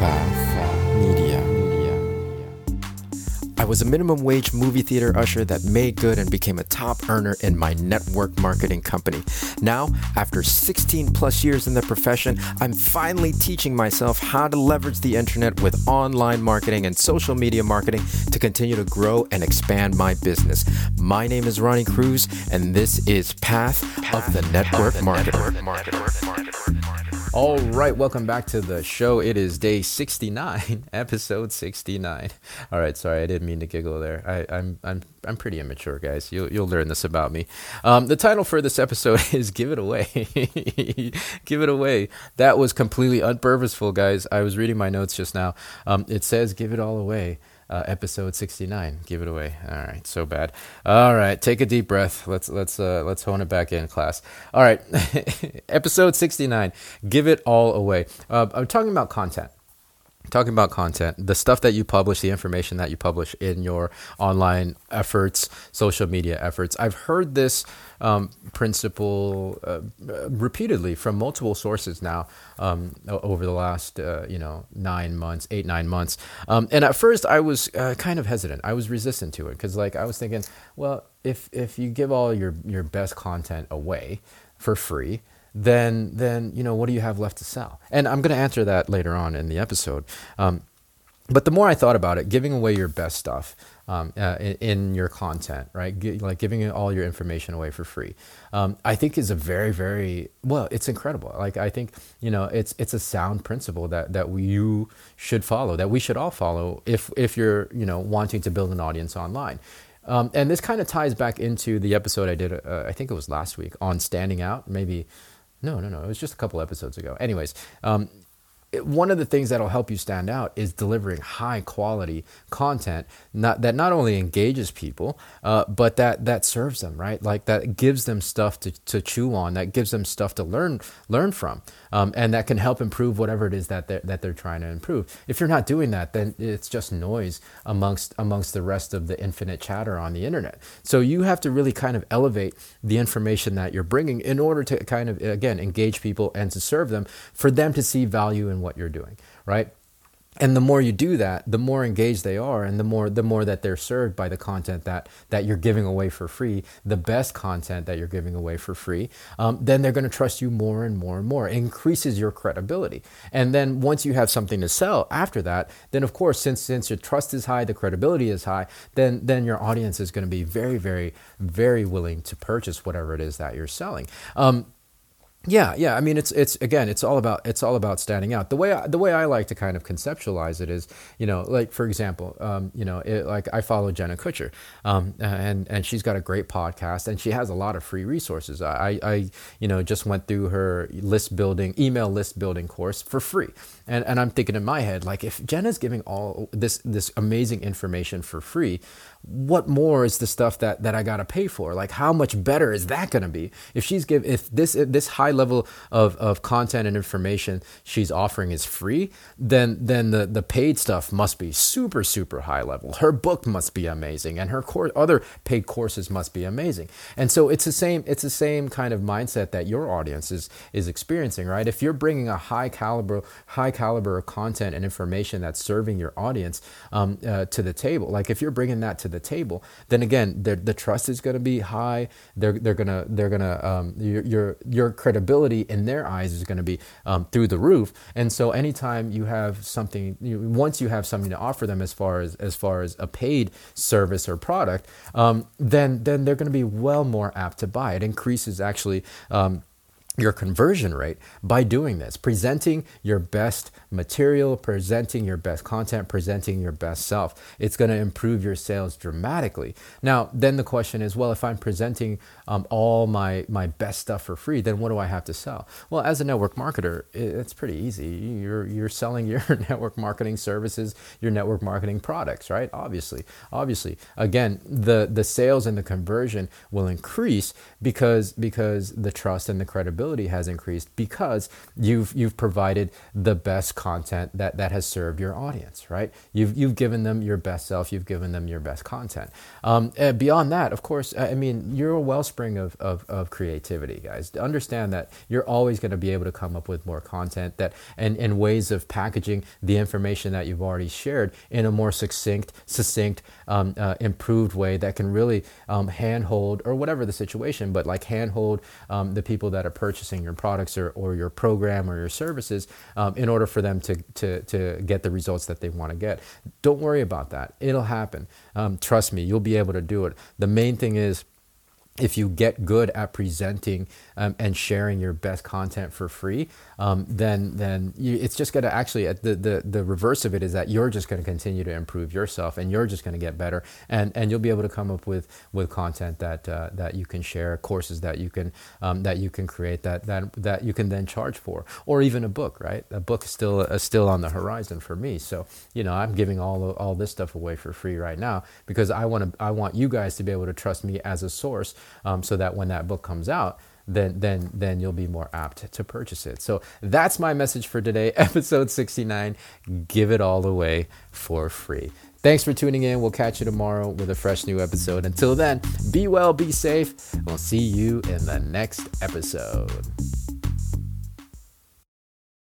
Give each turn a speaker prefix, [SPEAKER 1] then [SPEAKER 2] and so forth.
[SPEAKER 1] Path Media. Was a minimum wage movie theater usher that made good and became a top earner in my network marketing company. Now, after 16 plus years in the profession, I'm finally teaching myself how to leverage the internet with online marketing and social media marketing to continue to grow and expand my business. My name is Ronnie Cruz, and this is Path, of the Network Marketer. All right, welcome back to the show. It is day 69, episode 69. All right, sorry, I didn't mean to giggle there. I, am I'm, I'm I'm pretty immature, guys. You'll you'll learn this about me. Um, the title for this episode is "Give It Away." Give it away. That was completely unpurposeful, guys. I was reading my notes just now. Um, it says "Give it all away." uh, episode 69 give it away all right so bad all right take a deep breath let's let's uh, let's hone it back in class all right episode 69 give it all away uh, i'm talking about content talking about content, the stuff that you publish, the information that you publish in your online efforts, social media efforts. I've heard this um, principle uh, repeatedly from multiple sources now um, over the last uh, you know nine months, eight nine months. Um, and at first, I was uh, kind of hesitant. I was resistant to it because like I was thinking, well, if if you give all your your best content away for free then then you know what do you have left to sell? And I'm going to answer that later on in the episode. Um, but the more I thought about it, giving away your best stuff um, uh, in, in, your content, right? G- like giving all your information away for free, um, I think is a very, very well. It's incredible. Like I think you know, it's it's a sound principle that that we, you should follow, that we should all follow if if you're you know wanting to build an audience online. Um, and this kind of ties back into the episode I did. Uh, I think it was last week on standing out. Maybe no, no, no. It was just a couple episodes ago. Anyways, um, one of the things that'll help you stand out is delivering high quality content not, that not only engages people uh, but that that serves them right? Like that gives them stuff to, to chew on that gives them stuff to learn learn from um, and that can help improve whatever it is that they're, that they're trying to improve. If you're not doing that then it's just noise amongst amongst the rest of the infinite chatter on the internet. So you have to really kind of elevate the information that you're bringing in order to kind of again engage people and to serve them for them to see value in what you're doing, right? and the more you do that the more engaged they are and the more the more that they're served by the content that that you're giving away for free the best content that you're giving away for free um, then they're going to trust you more and more and more. It increases your credibility. And then once you have something to sell after that then of course since since your trust is high the credibility is high then then your audience is going to be very very very willing to purchase whatever it is that you're selling. Um, yeah, yeah. I mean, it's it's again, it's all about it's all about standing out. The way I, the way I like to kind of conceptualize it is, you know, like for example, um, you know, it, like I follow Jenna Kutcher, um, and and she's got a great podcast, and she has a lot of free resources. I I you know just went through her list building email list building course for free, and and I'm thinking in my head like if Jenna's giving all this this amazing information for free, what more is the stuff that that I got to pay for? Like how much better is that to be if she's give if this if this high level of, of content and information she's offering is free, then then the the paid stuff must be super super high level. Her book must be amazing and her course other paid courses must be amazing. And so it's the same it's the same kind of mindset that your audience is is experiencing, right? If you're bringing a high caliber high caliber of content and information that's serving your audience um, uh, to the table, like if you're bringing that to the table, then again, the trust is going to be high. They're they're gonna they're gonna um, your, your your in their eyes is going to be um, through the roof. And so, anytime you have something, you, once you have something to offer them as far as as far as a paid service or product, um, then then they're going to be well more apt to buy. It increases actually um, your conversion rate by doing this, presenting your best material, presenting your best content, presenting your best self. It's going to improve your sales dramatically. Now, then the question is, well, if I'm presenting um, all my my best stuff for free, then what do I have to sell? Well, as a network marketer, it's pretty easy. You're you're selling your network marketing services, your network marketing products, right? Obviously, obviously. Again, the the sales and the conversion will increase because because the trust and the credibility credibility has increased because you've you've provided the best content that that has served your audience, right? You've you've given them your best self, you've given them your best content. Um, beyond that, of course, I mean, you're a wellspring of, of, of creativity, guys. Understand that you're always going to be able to come up with more content that and, and ways of packaging the information that you've already shared in a more succinct, succinct, um, uh, improved way that can really um, handhold or whatever the situation, but like handhold um, the people that are purchasing your products or, or your program or your services um, in order for them to, to, to get the results that they want to get. Don't worry about that. It'll happen. Um, trust me, you'll be able to do it. The main thing is, if you get good at presenting um, and sharing your best content for free, um, then then you, it's just going to actually uh, the, the the reverse of it is that you're just going to continue to improve yourself and you're just going to get better and and you'll be able to come up with with content that uh, that you can share, courses that you can um, that you can create that that that you can then charge for, or even a book. Right, a book is still uh, still on the horizon for me. So you know I'm giving all all this stuff away for free right now because I want to I want you guys to be able to trust me as a source um, so that when that book comes out, then then then you'll be more apt to purchase it. So that's my message for today, episode 69. Give it all away for free. Thanks for tuning in. We'll catch you tomorrow with a fresh new episode. Until then, be well, be safe. We'll see you in the next episode.